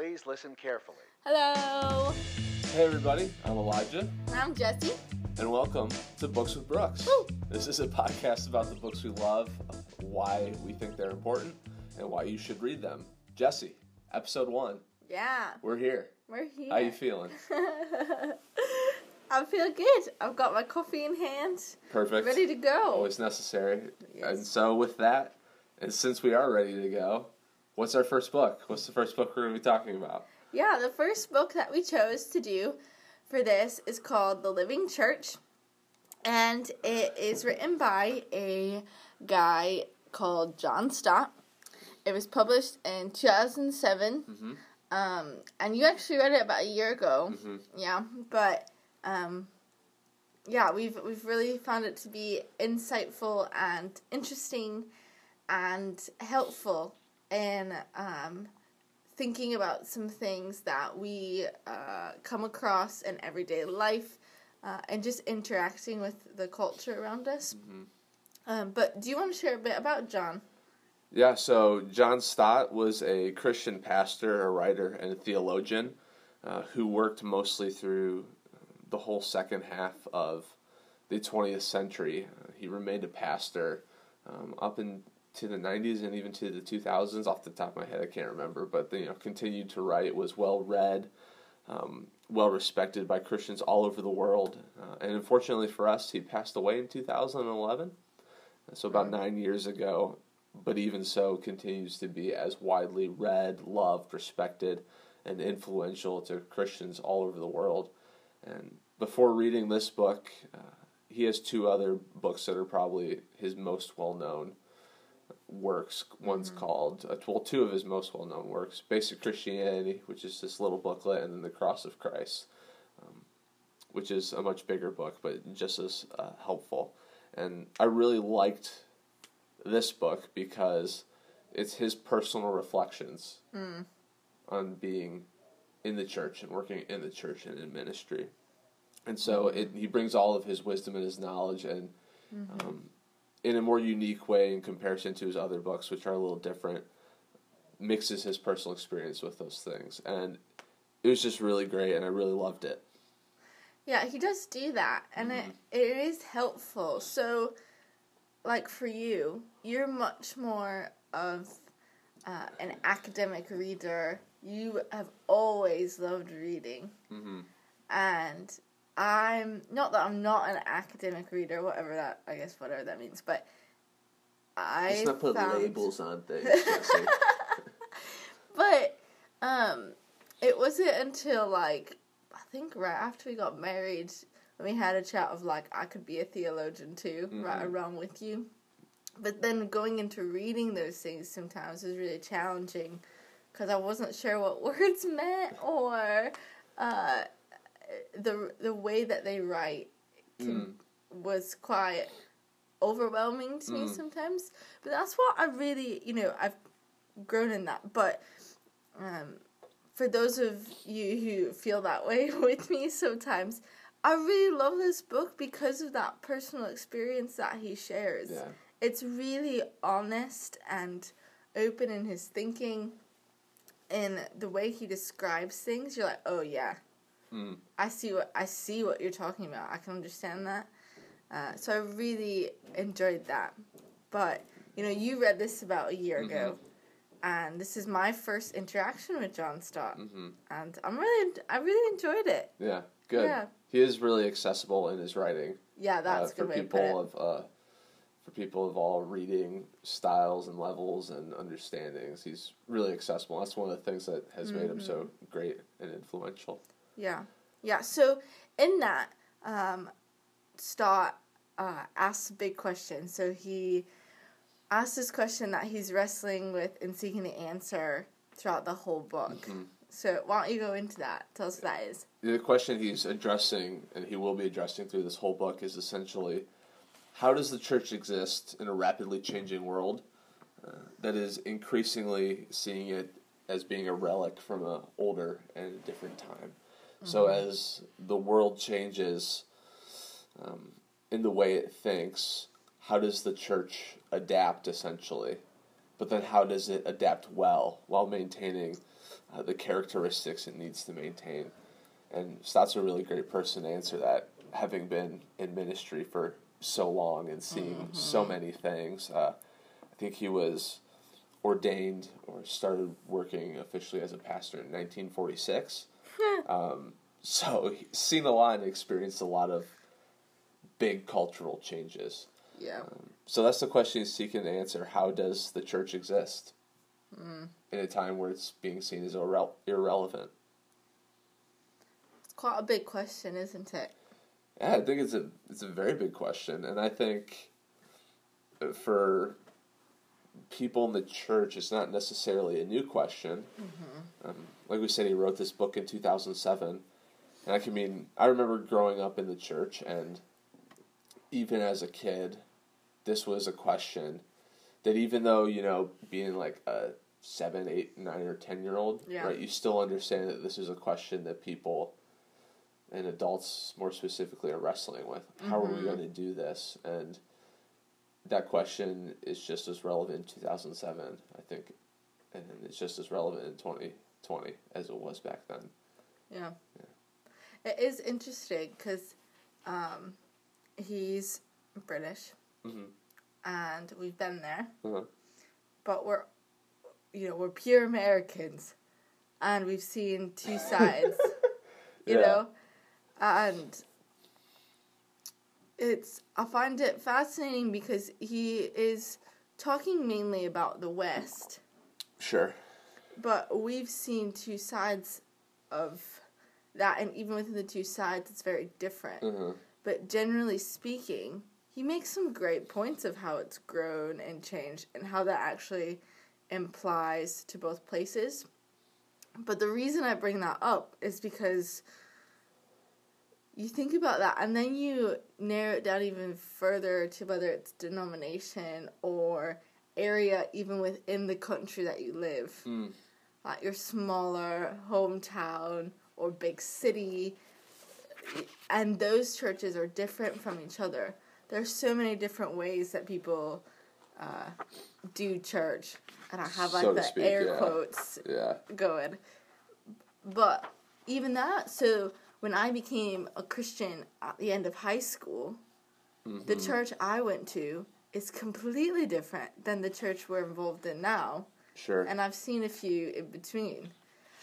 Please listen carefully. Hello, Hey everybody, I'm Elijah, I'm Jesse. and welcome to Books with Brooks. Woo! This is a podcast about the books we love, why we think they're important, and why you should read them. Jesse, episode one, Yeah, we're here. we're here. How you feeling? I feel good. I've got my coffee in hand, Perfect. ready to go. Always necessary. Yes. And so with that, and since we are ready to go, what's our first book? What's the first book we're going to be talking about? Yeah, the first book that we chose to do for this is called The Living Church, and it is written by a guy called John Stott. It was published in 2007, Mhm. um, and you actually read it about a year ago. hmm Yeah, but um, yeah, we've we've really found it to be insightful and interesting and helpful in um, thinking about some things that we uh, come across in everyday life uh, and just interacting with the culture around us. Mhm. Um, but do you want to share a bit about John? Yeah, so John Stott was a Christian pastor, a writer, and a theologian uh, who worked mostly through the whole second half of the 20th century. Uh, he remained a pastor um, up into the 90s and even to the 2000s. Off the top of my head, I can't remember, but you know, continued to write. Was well read, um, well respected by Christians all over the world. Uh, and unfortunately for us, he passed away in 2011. So about nine years ago, but even so continues to be as widely read, loved, respected, and influential to Christians all over the world. And before reading this book, uh, he has two other books that are probably his most well known works. One's called, uh, well, two of his most well known works Basic Christianity, which is this little booklet, and then The Cross of Christ, um, which is a much bigger book, but just as uh, helpful. And I really liked this book because it's his personal reflections Mm. on being in the church and working in the church and in ministry. And so it, he brings all of his wisdom and his knowledge and um, in a more unique way in comparison to his other books, which are a little different, mixes his personal experience with those things. And it was just really great and I really loved it. Yeah, he does do that, and it it is helpful. So, like for you, you're much more of uh, an academic reader. You have always loved reading, hmm and I'm not that I'm not an academic reader, whatever that I guess whatever that means, but I Let's not put found, labels on things. But um, it wasn't until like I think right after we got married when we had a chat of like I could be a theologian too, right Mhm. around with you. But then going into reading those things sometimes was really challenging because I wasn't sure what words meant or uh, the the way that they write can, was quite overwhelming to me Mm. sometimes. But that's what I really, you know, I've grown in that. But um, for those of you who feel that way with me sometimes, I really love this book because of that personal experience that he shares. yeah. It's really honest and open in his thinking. In the way he describes things, you're like, oh yeah, Mm. I see what I see what you're talking about. I can understand that. Uh, so I really enjoyed that. But you know, you read this about a year ago, and this is my first interaction with John Stott, hmm and I'm really I really enjoyed it. Yeah. Good. Yeah, He is really accessible in his writing. yeah, that's uh, for good way to people of uh, for people of all reading styles and levels and understandings. He's really accessible. That's one of the things that has made him so Mm-hmm. great and influential. Yeah, yeah. So in that, um, Stott uh, asks a big question. So he asks this question that he's wrestling with and seeking the answer throughout the whole book. Mhm. So why don't you go into that? Tell us what that is. The question he's addressing, and he will be addressing through this whole book, is essentially how does the church exist in a rapidly changing world uh, that is increasingly seeing it as being a relic from a older and a different time. So as the world changes um, in the way it thinks, how does the church adapt essentially? But then how does it adapt well while maintaining uh, the characteristics it needs to maintain. And Stott's a really great person to answer that, having been in ministry for so long and seeing mm-hmm. so many things. Uh, I think he was ordained or started working officially as a pastor in 1946. um, so seen a lot and experienced a lot of big cultural changes. Yeah. Um, so that's the question he's seeking to answer. How does the church exist mm. in a time where it's being seen as irre- irrelevant? It's quite a big question, isn't it? Yeah, I think it's a it's a very big question, and I think for people in the church, is not necessarily a new question. Mm-hmm. Um, like we said, he wrote this book in two thousand seven, and I can mean I remember growing up in the church, and even as a kid, this was a question that even though you know being like a seven, eight, nine, or ten year old, yeah. right, you still understand that this is a question that people and adults more specifically are wrestling with. How mm-hmm. are we mm-hmm. going to do this? And that question is just as relevant in 2007, I think, and it's just as relevant in 2020 as it was back then. Yeah. yeah. It is interesting because um, he's British, mm-hmm. and we've been there, uh-huh. but we're, you know, we're pure Americans, and we've seen two sides, you yeah. know, and it's I find it fascinating because he is talking mainly about the West. Sure. But we've seen two sides of that, and even within the two sides, it's very different. Mm-hmm. But generally speaking, he makes some great points of how it's grown and changed, and how that actually implies to both places. But the reason I bring that up is because you think about that and then you narrow it down even further to whether it's denomination or area even within the country that you live mm. like your smaller hometown or big city and those churches are different from each other there's so many different ways that people uh, do church and i have like so the speak, air yeah. quotes yeah. going but even that so when I became a Christian at the end of high school, mm-hmm. the church I went to is completely different than the church we're involved in now. Sure. And I've seen a few in between.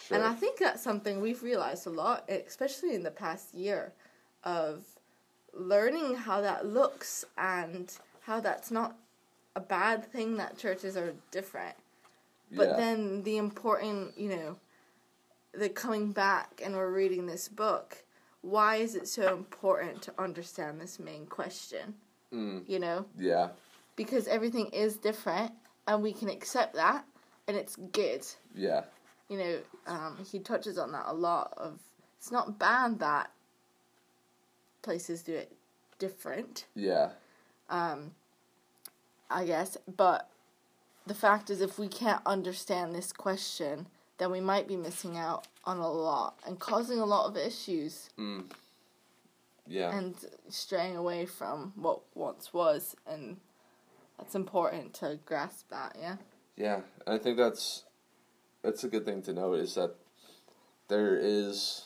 Sure. And I think that's something we've realized a lot, especially in the past year, of learning how that looks and how that's not a bad thing that churches are different. But yeah. then the important, you know, the coming back and we're reading this book, why is it so important to understand this main question? Mm. You know? Yeah. Because everything is different and we can accept that and it's good. Yeah. You know, um, he touches on that a lot of it's not bad that places do it different. Yeah. Um I guess, but the fact is if we can't understand this question, then we might be missing out on a lot and causing a lot of issues. Mm. Yeah. And straying away from what once was, and that's important to grasp that. Yeah. Yeah, I think that's that's a good thing to know is that there is,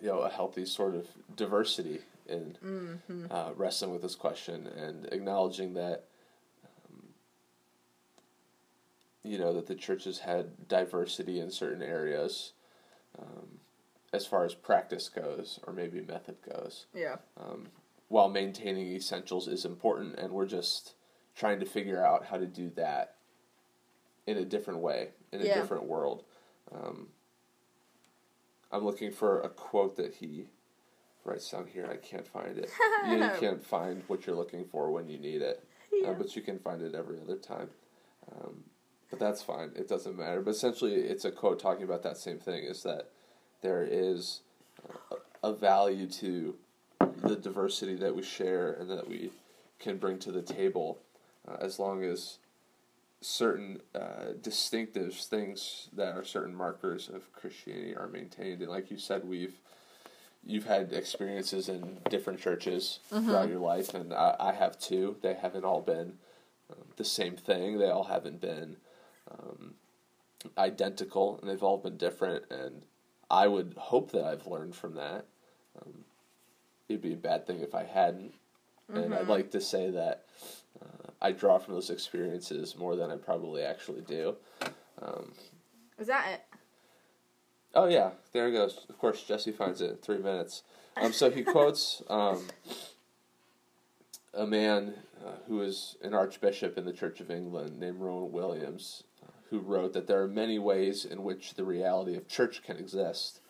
you know, a healthy sort of diversity in mm-hmm. uh, wrestling with this question and acknowledging that you know that the churches had diversity in certain areas um, as far as practice goes or maybe method goes. Yeah. Um, while maintaining essentials is important and we're just trying to figure out how to do that in a different way in a yeah. different world. Um, i'm looking for a quote that he writes down here. I can't find it. You, you can't find what you're looking for when you need it. Uh, yeah. uh, but you can find it every other time. Um, but that's fine. It doesn't matter. But essentially, it's a quote talking about that same thing: is that there is a, value to the diversity that we share and that we can bring to the table, uh, as long as certain uh, distinctive things that are certain markers of Christianity are maintained. And like you said, we've you've had experiences in different churches mm-hmm. throughout your life, and I, I, have too. They haven't all been um, the same thing. They all haven't been um, identical, and they've all been different. And I would hope that I've learned from that. Um, it'd be a bad thing if I hadn't. And I'd like to say that uh, I draw from those experiences more than I probably actually do. Um, Is that it? oh yeah, there it goes. Of course, Jesse finds it in three minutes. Um, so he quotes um, a man uh, who was an archbishop in the Church of England named Rowan Williams, who wrote that there are many ways in which the reality of church can exist.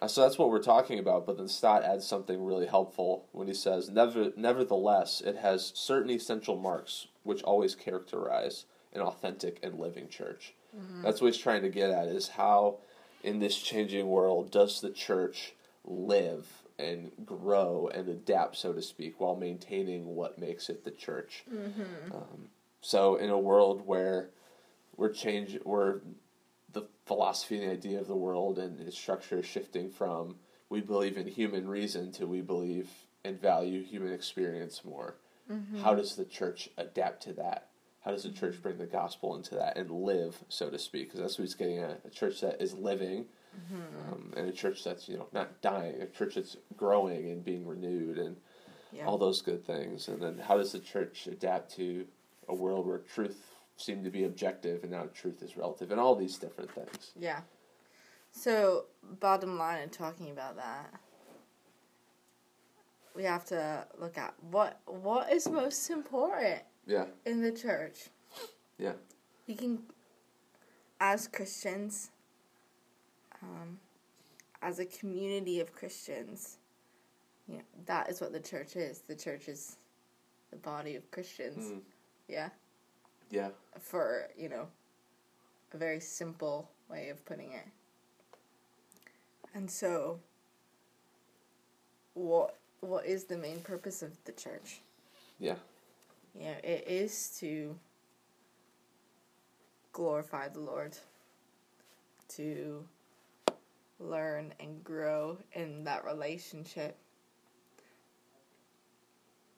Uh, so that's what we're talking about, but then Stott adds something really helpful when he says, Never, Nevertheless, it has certain essential marks which always characterize an authentic and living church. That's what he's trying to get at is how, in this changing world, does the church live and grow and adapt, so to speak, while maintaining what makes it the church. Um, so, in a world where we're change, where the philosophy and the idea of the world and its structure is shifting from we believe in human reason to we believe and value human experience more. Mm-hmm. How does the church adapt to that? How does the mm-hmm. church bring the gospel into that and live, so to speak? Because that's what he's getting at. A church that is living, mm-hmm. um, and a church that's you know not dying. A church that's growing and being renewed, and Yeah. all those good things. And then how does the church adapt to a world where truth seemed to be objective and now truth is relative, and all these different things. Yeah. So, bottom line in talking about that, we have to look at what what is most important Yeah, in the church. yeah, We can, as Christians, um, as a community of Christians, you know, that is what the church is. The church is the body of Christians. Mm. Yeah. Yeah, For, you know, a very simple way of putting it. And so, what what is the main purpose of the church? yeah, know, it is to glorify the Lord, to learn and grow in that relationship,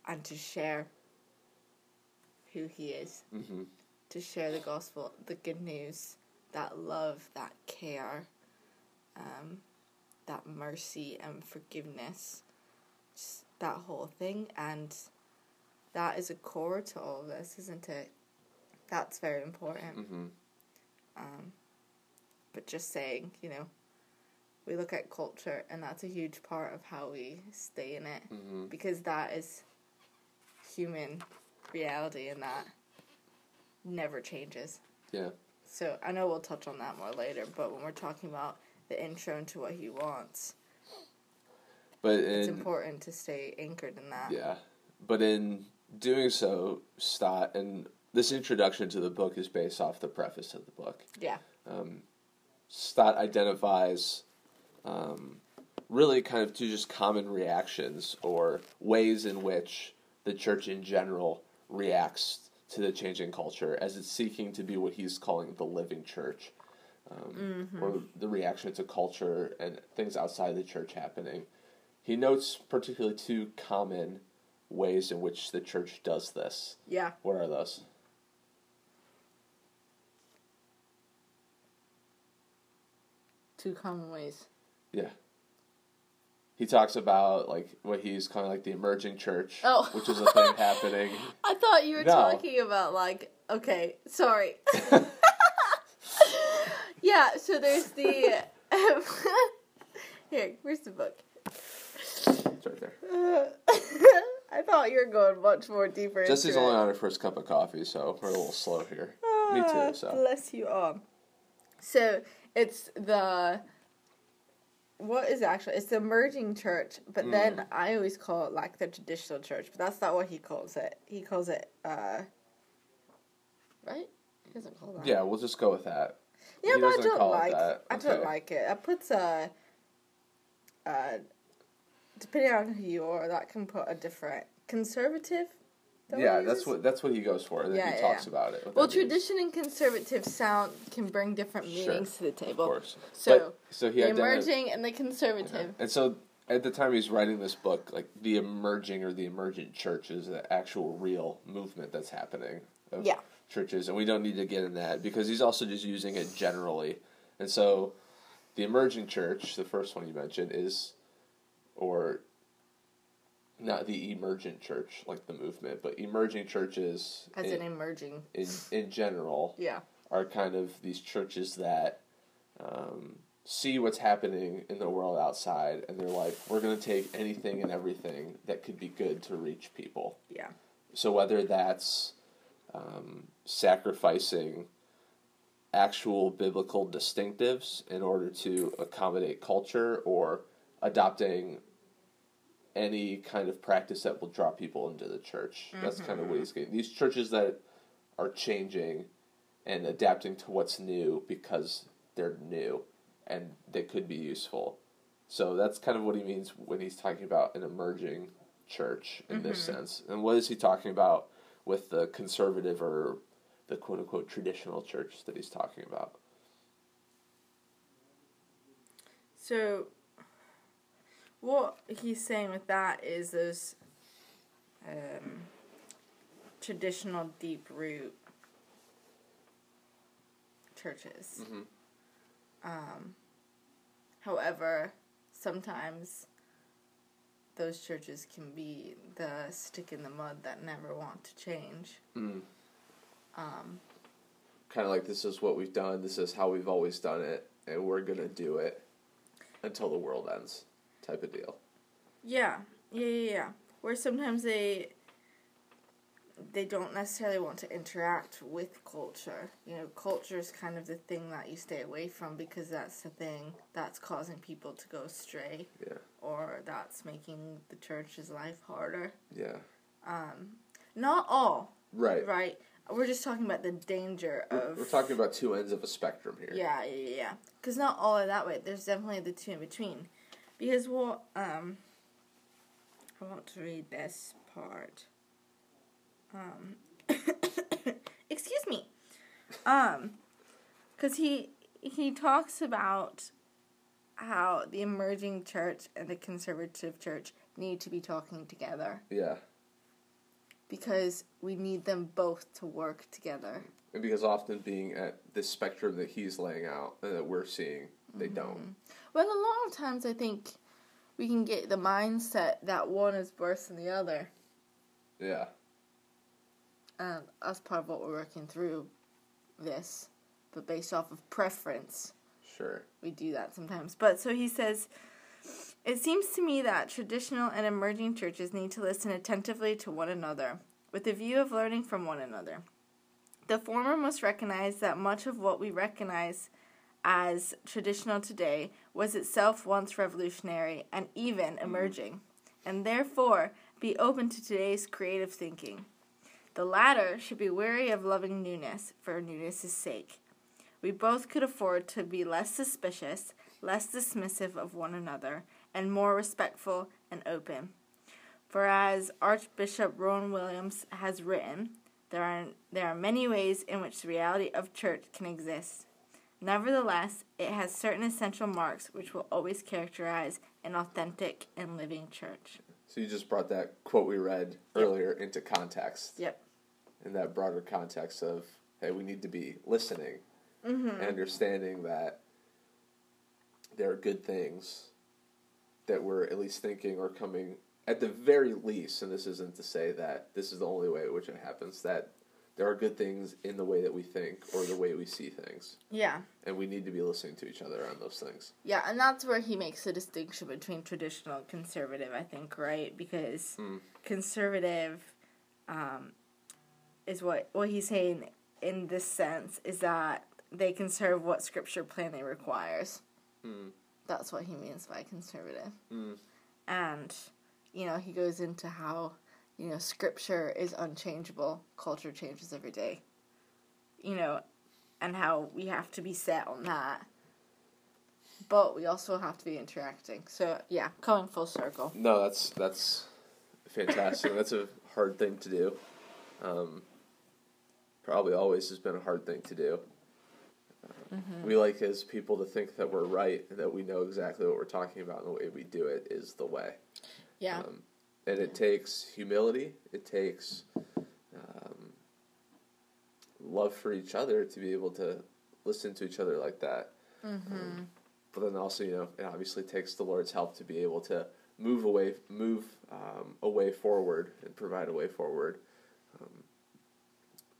and to share who He is, hmm to share the gospel, the good news, that love, that care, um, that mercy and forgiveness, just that whole thing. And that is a core to all of this, isn't it? That's very important. hmm Um, but just saying, you know, we look at culture, and that's a huge part of how we stay in it hmm because that is human reality, and that never changes. yeah, So I know we'll touch on that more later, but when we're talking about the intro into what he wants, but it's important to stay anchored in that. yeah, but in doing so, Stott and this introduction to the book is based off the preface of the book. Yeah. um, Stott identifies um, really kind of two just common reactions or ways in which the church in general reacts to the changing culture as it's seeking to be what he's calling the living church. Um, Or the reaction to culture and things outside the church happening. He notes particularly two common ways in which the church does this. Yeah. What are those? Two common ways. Yeah. He talks about like what he's calling like the emerging church, Oh. which is a thing happening. I thought you were No. talking about like okay, sorry. yeah, so there's the Here, where's the book? It's right there. I thought you were going much more deeper. Jesse's only on her first cup of coffee, so we're a little slow here. Me Ah, too. So Bless you all. So it's the what is it actually? It's the emerging church, but Mm. then I always call it like the traditional church, but that's not what he calls it. He calls it uh right? He doesn't call that. yeah, we'll just go with that. Yeah, He but I don't like that. I don't like it. It puts a uh depending on who you are, that can put a different conservative. That Yeah, that's what that's what he goes for. And then Yeah, he yeah, talks about it. Well, that means. tradition and conservative sound can bring different Sure, meanings to the table. of course. So But- so he the emerging and the conservative. And so at the time he's writing this book, like the emerging or the emergent church is the actual real movement that's happening. Of Yeah. churches, and we don't need to get in that because he's also just using it generally. And so, the emerging church, the first one you mentioned, is, or not the emergent church like the movement, but emerging churches As in, an emerging. in in general Yeah. are kind of these churches that um, see what's happening in the world outside, and they're like, we're going to take anything and everything that could be good to reach people. Yeah. So whether that's um, sacrificing actual biblical distinctives in order to accommodate culture, or adopting any kind of practice that will draw people into the church. That's kind of mm-hmm. what he's getting. These churches that are changing and adapting to what's new because they're new and they could be useful. So that's kind of what he means when he's talking about an emerging church in this mm-hmm. sense. And what is he talking about with the conservative or the quote unquote traditional church that he's talking about? So, what he's saying with that is those um, traditional deep root churches. Mhm. Um, however, sometimes those churches can be the stick in the mud that never want to change. Mm. Um, Kind of like this is what we've done, this is how we've always done it, and we're going to do it until the world ends type of deal. Yeah, yeah, yeah, yeah. Where sometimes they they don't necessarily want to interact with culture. You know, culture is kind of the thing that you stay away from because that's the thing that's causing people to go astray Yeah. or that's making the church's life harder. Yeah. Um, not all, Right. right? We're just talking about the danger of we're talking about two ends of a spectrum here. yeah, yeah, yeah, yeah. Because not all are that way. There's definitely the two in between. Because what um, I want to read this part. Um, excuse me. Um, because he he talks about how the emerging church and the conservative church need to be talking together Yeah. because we need them both to work together. And because often being at this spectrum that he's laying out and that we're seeing, they don't. Mm-hmm. Well, a lot of times I think we can get the mindset that one is worse than the other. Yeah. And that's part of what we're working through this. But based off of preference, Sure. we do that sometimes. But so he says, it seems to me that traditional and emerging churches need to listen attentively to one another, with a view of learning from one another. The former must recognize that much of what we recognize as traditional today was itself once revolutionary and even mm. emerging, and therefore be open to today's creative thinking. The latter should be wary of loving newness for newness' sake. We both could afford to be less suspicious, less dismissive of one another, and more respectful and open. For as Archbishop Rowan Williams has written, there are, there are many ways in which the reality of church can exist. Nevertheless, it has certain essential marks which will always characterize an authentic and living church. So you just brought that quote we read earlier into context. Yep. In that broader context of, hey, we need to be listening Mm-hmm. and understanding that there are good things that we're at least thinking or coming at the very least, and this isn't to say that this is the only way in which it happens, that there are good things in the way that we think or the way we see things. Yeah. And we need to be listening to each other on those things. Yeah, and that's where he makes the distinction between traditional and conservative, I think, right? Because Mm. conservative um, is what what he's saying in this sense is that they conserve what scripture plainly requires. Mm. That's what he means by conservative. Mm. And you know, he goes into how you know scripture is unchangeable, culture changes every day. You know, and how we have to be set on that. But we also have to be interacting. So yeah, coming full circle. No, that's that's fantastic. that's a hard thing to do. Um, probably always has been a hard thing to do. Uh, We like as people to think that we're right and that we know exactly what we're talking about, and the way we do it is the way. Yeah. Um, and it takes humility. It takes um, love for each other to be able to listen to each other like that. Mm-hmm. Um, but then also, you know, it obviously takes the Lord's help to be able to move away, move um, a way forward, and provide a way forward um,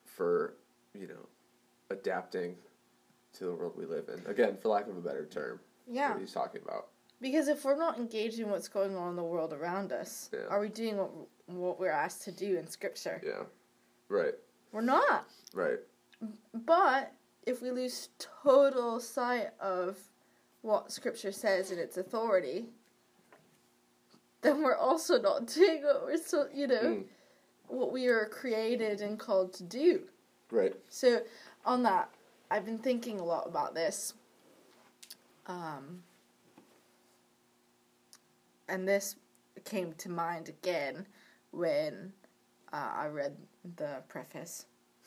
for you know adapting to the world we live in. Again, for lack of a better term, Yeah. what he's talking about. Because if we're not engaged in what's going on in the world around us, Yeah. are we doing what what we're asked to do in Scripture? Yeah, right, We're not. right, But if we lose total sight of what Scripture says and its authority, then we're also not doing what we're so you know Mm. what we are created and called to do. right. So on that, I've been thinking a lot about this. Um, and this came to mind again when uh, I read the preface.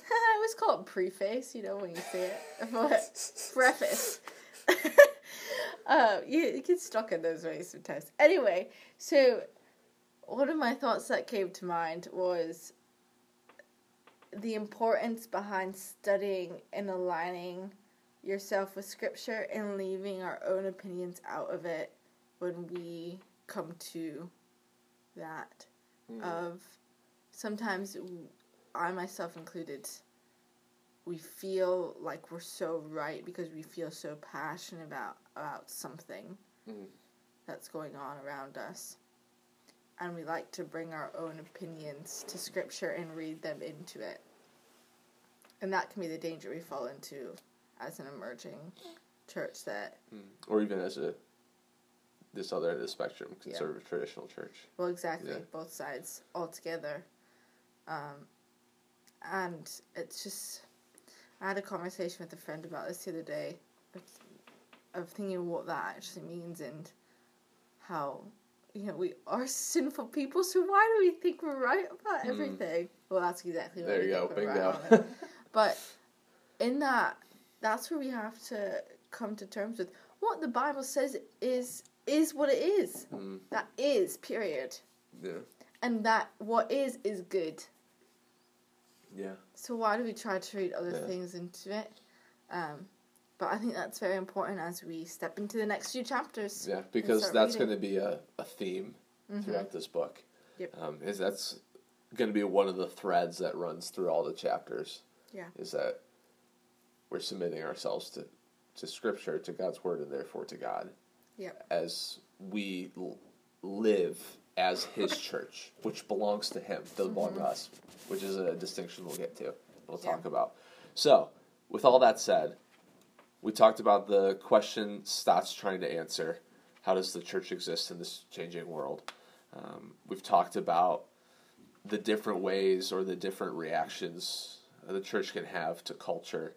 I always call it preface, you know, when you say it. But preface. uh, you, you get stuck in those ways sometimes. Anyway, so one of my thoughts that came to mind was the importance behind studying and aligning yourself with scripture and leaving our own opinions out of it when we come to that Mm. of sometimes I myself included we feel like we're so right because we feel so passionate about about something Mhm. that's going on around us and we like to bring our own opinions to scripture and read them into it and that can be the danger we fall into as an emerging church that Mm. Or even as a this other end of the spectrum, conservative traditional church. Well, exactly, Yeah. both sides all together. Um, and it's just, I had a conversation with a friend about this the other day, of, of thinking what that actually means and how, you know, we are sinful people, so why do we think we're right about Mm. everything? Well, that's exactly what There we you go, bingo. right. But in that, that's where we have to come to terms with what the Bible says is is what it is. Mm. That is, period. Yeah, And that what is is good. yeah, So why do we try to read other Yeah. things into it? Um, but I think that's very important as we step into the next few chapters. yeah. Because that's going to be a, a theme Mhm. throughout this book. Yep. Um, is that's going to be one of the threads that runs through all the chapters. Yeah. Is that we're submitting ourselves to to Scripture, to God's Word, and therefore to God. Yep. As we l- live as His church, which belongs to Him, doesn't belong to us, which is a distinction we'll get to. We'll Mm-hmm. Yeah. talk about. So, with all that said, we talked about the question Stott's trying to answer: How does the church exist in this changing world? Um, we've talked about the different ways or the different reactions the church can have to culture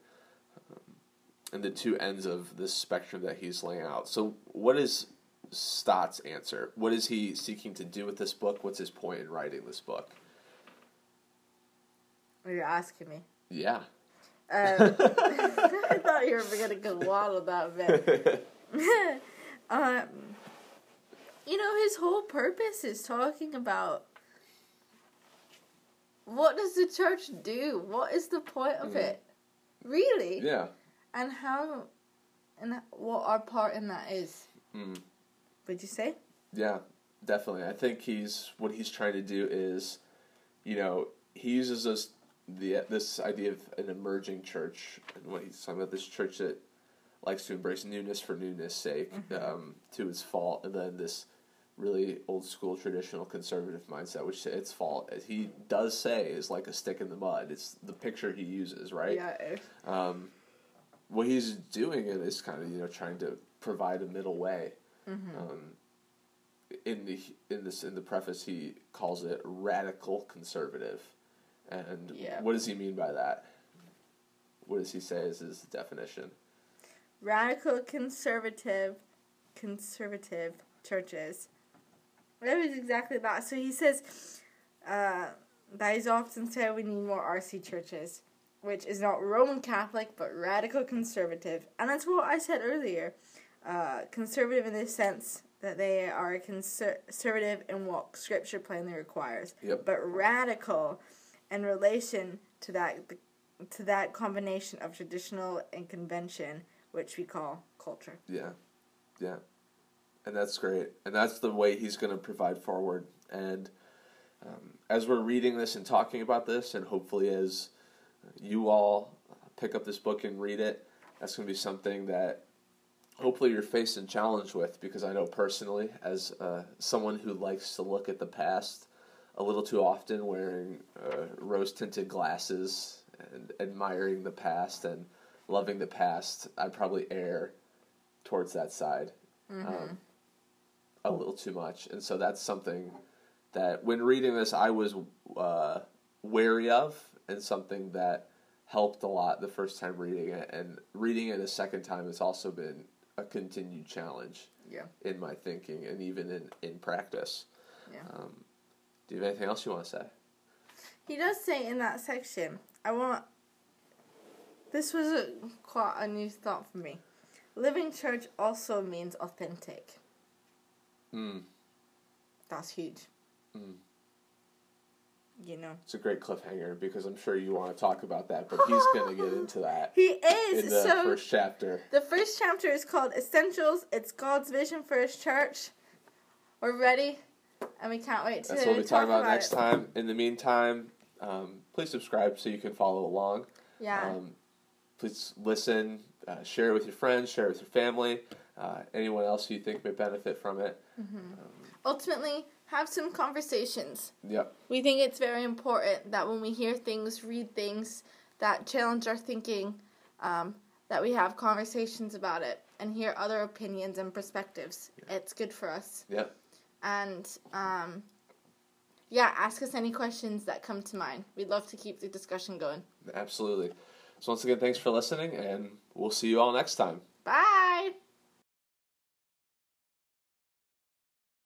and the two ends of this spectrum that he's laying out. So, what is Stott's answer? What is he seeking to do with this book? What's his point in writing this book? You're asking me. Yeah. Um, I thought you were going to go on that bit. um, you know, his whole purpose is talking about what does the church do? What is the point of Mhm. it? Really? yeah. And how, and what our part in that is. Mm. Would you say? Yeah, definitely. I think he's what he's trying to do is, you know, he uses this the this idea of an emerging church and what he's talking about this church that likes to embrace newness for newness sake um, to its fault, and then this really old school traditional conservative mindset, which to its fault as he does say is like a stick in the mud. It's the picture he uses, right? Yeah. um, what he's doing it is kind of you know trying to provide a middle way. Mm-hmm. Um, in the in this in the preface, he calls it radical conservative, and Yeah. what does he mean by that? What does he say is his definition? Radical conservative, conservative churches. That was exactly that. So he says uh, that he's often said we need more RC churches, which is not Roman Catholic but radical conservative, and that's what I said earlier. Uh, conservative in the sense that they are conser- conservative in what Scripture plainly requires, Yep. but radical in relation to that to that combination of traditional and convention, which we call culture. Yeah, yeah, and that's great, and that's the way he's going to provide forward. And um, as we're reading this and talking about this, and hopefully as you all pick up this book and read it, that's going to be something that hopefully you're facing challenge with because I know personally, as uh, someone who likes to look at the past a little too often, wearing uh, rose tinted glasses and admiring the past and loving the past, I probably err towards that side um, a little too much, and so that's something that when reading this I was uh, wary of, and something that helped a lot the first time reading it, and reading it a second time has also been a continued challenge Yeah. in my thinking and even in, in practice. Yeah. Um, do you have anything else you want to say? He does say in that section, I want. This was a, quite a new thought for me. Living church also means authentic. Mm, That's huge. Mm. You know. it's a great cliffhanger because I'm sure you want to talk about that, but he's going to get into that He in is. the so first chapter. the first chapter is called Essentials. It's God's vision for his church. We're ready, and we can't wait to That's what we'll be talk about, about next it. time. In the meantime, um, please subscribe so you can follow along. Yeah. Um, please listen, uh, share it with your friends, share it with your family, uh, anyone else you think may benefit from it. Ultimately, have some conversations. Yeah. We think it's very important that when we hear things, read things that challenge our thinking, um, that we have conversations about it and hear other opinions and perspectives. It's good for us. Yeah. And um, yeah, ask us any questions that come to mind. We'd love to keep the discussion going. Absolutely. So once again, thanks for listening, and we'll see you all next time. Bye.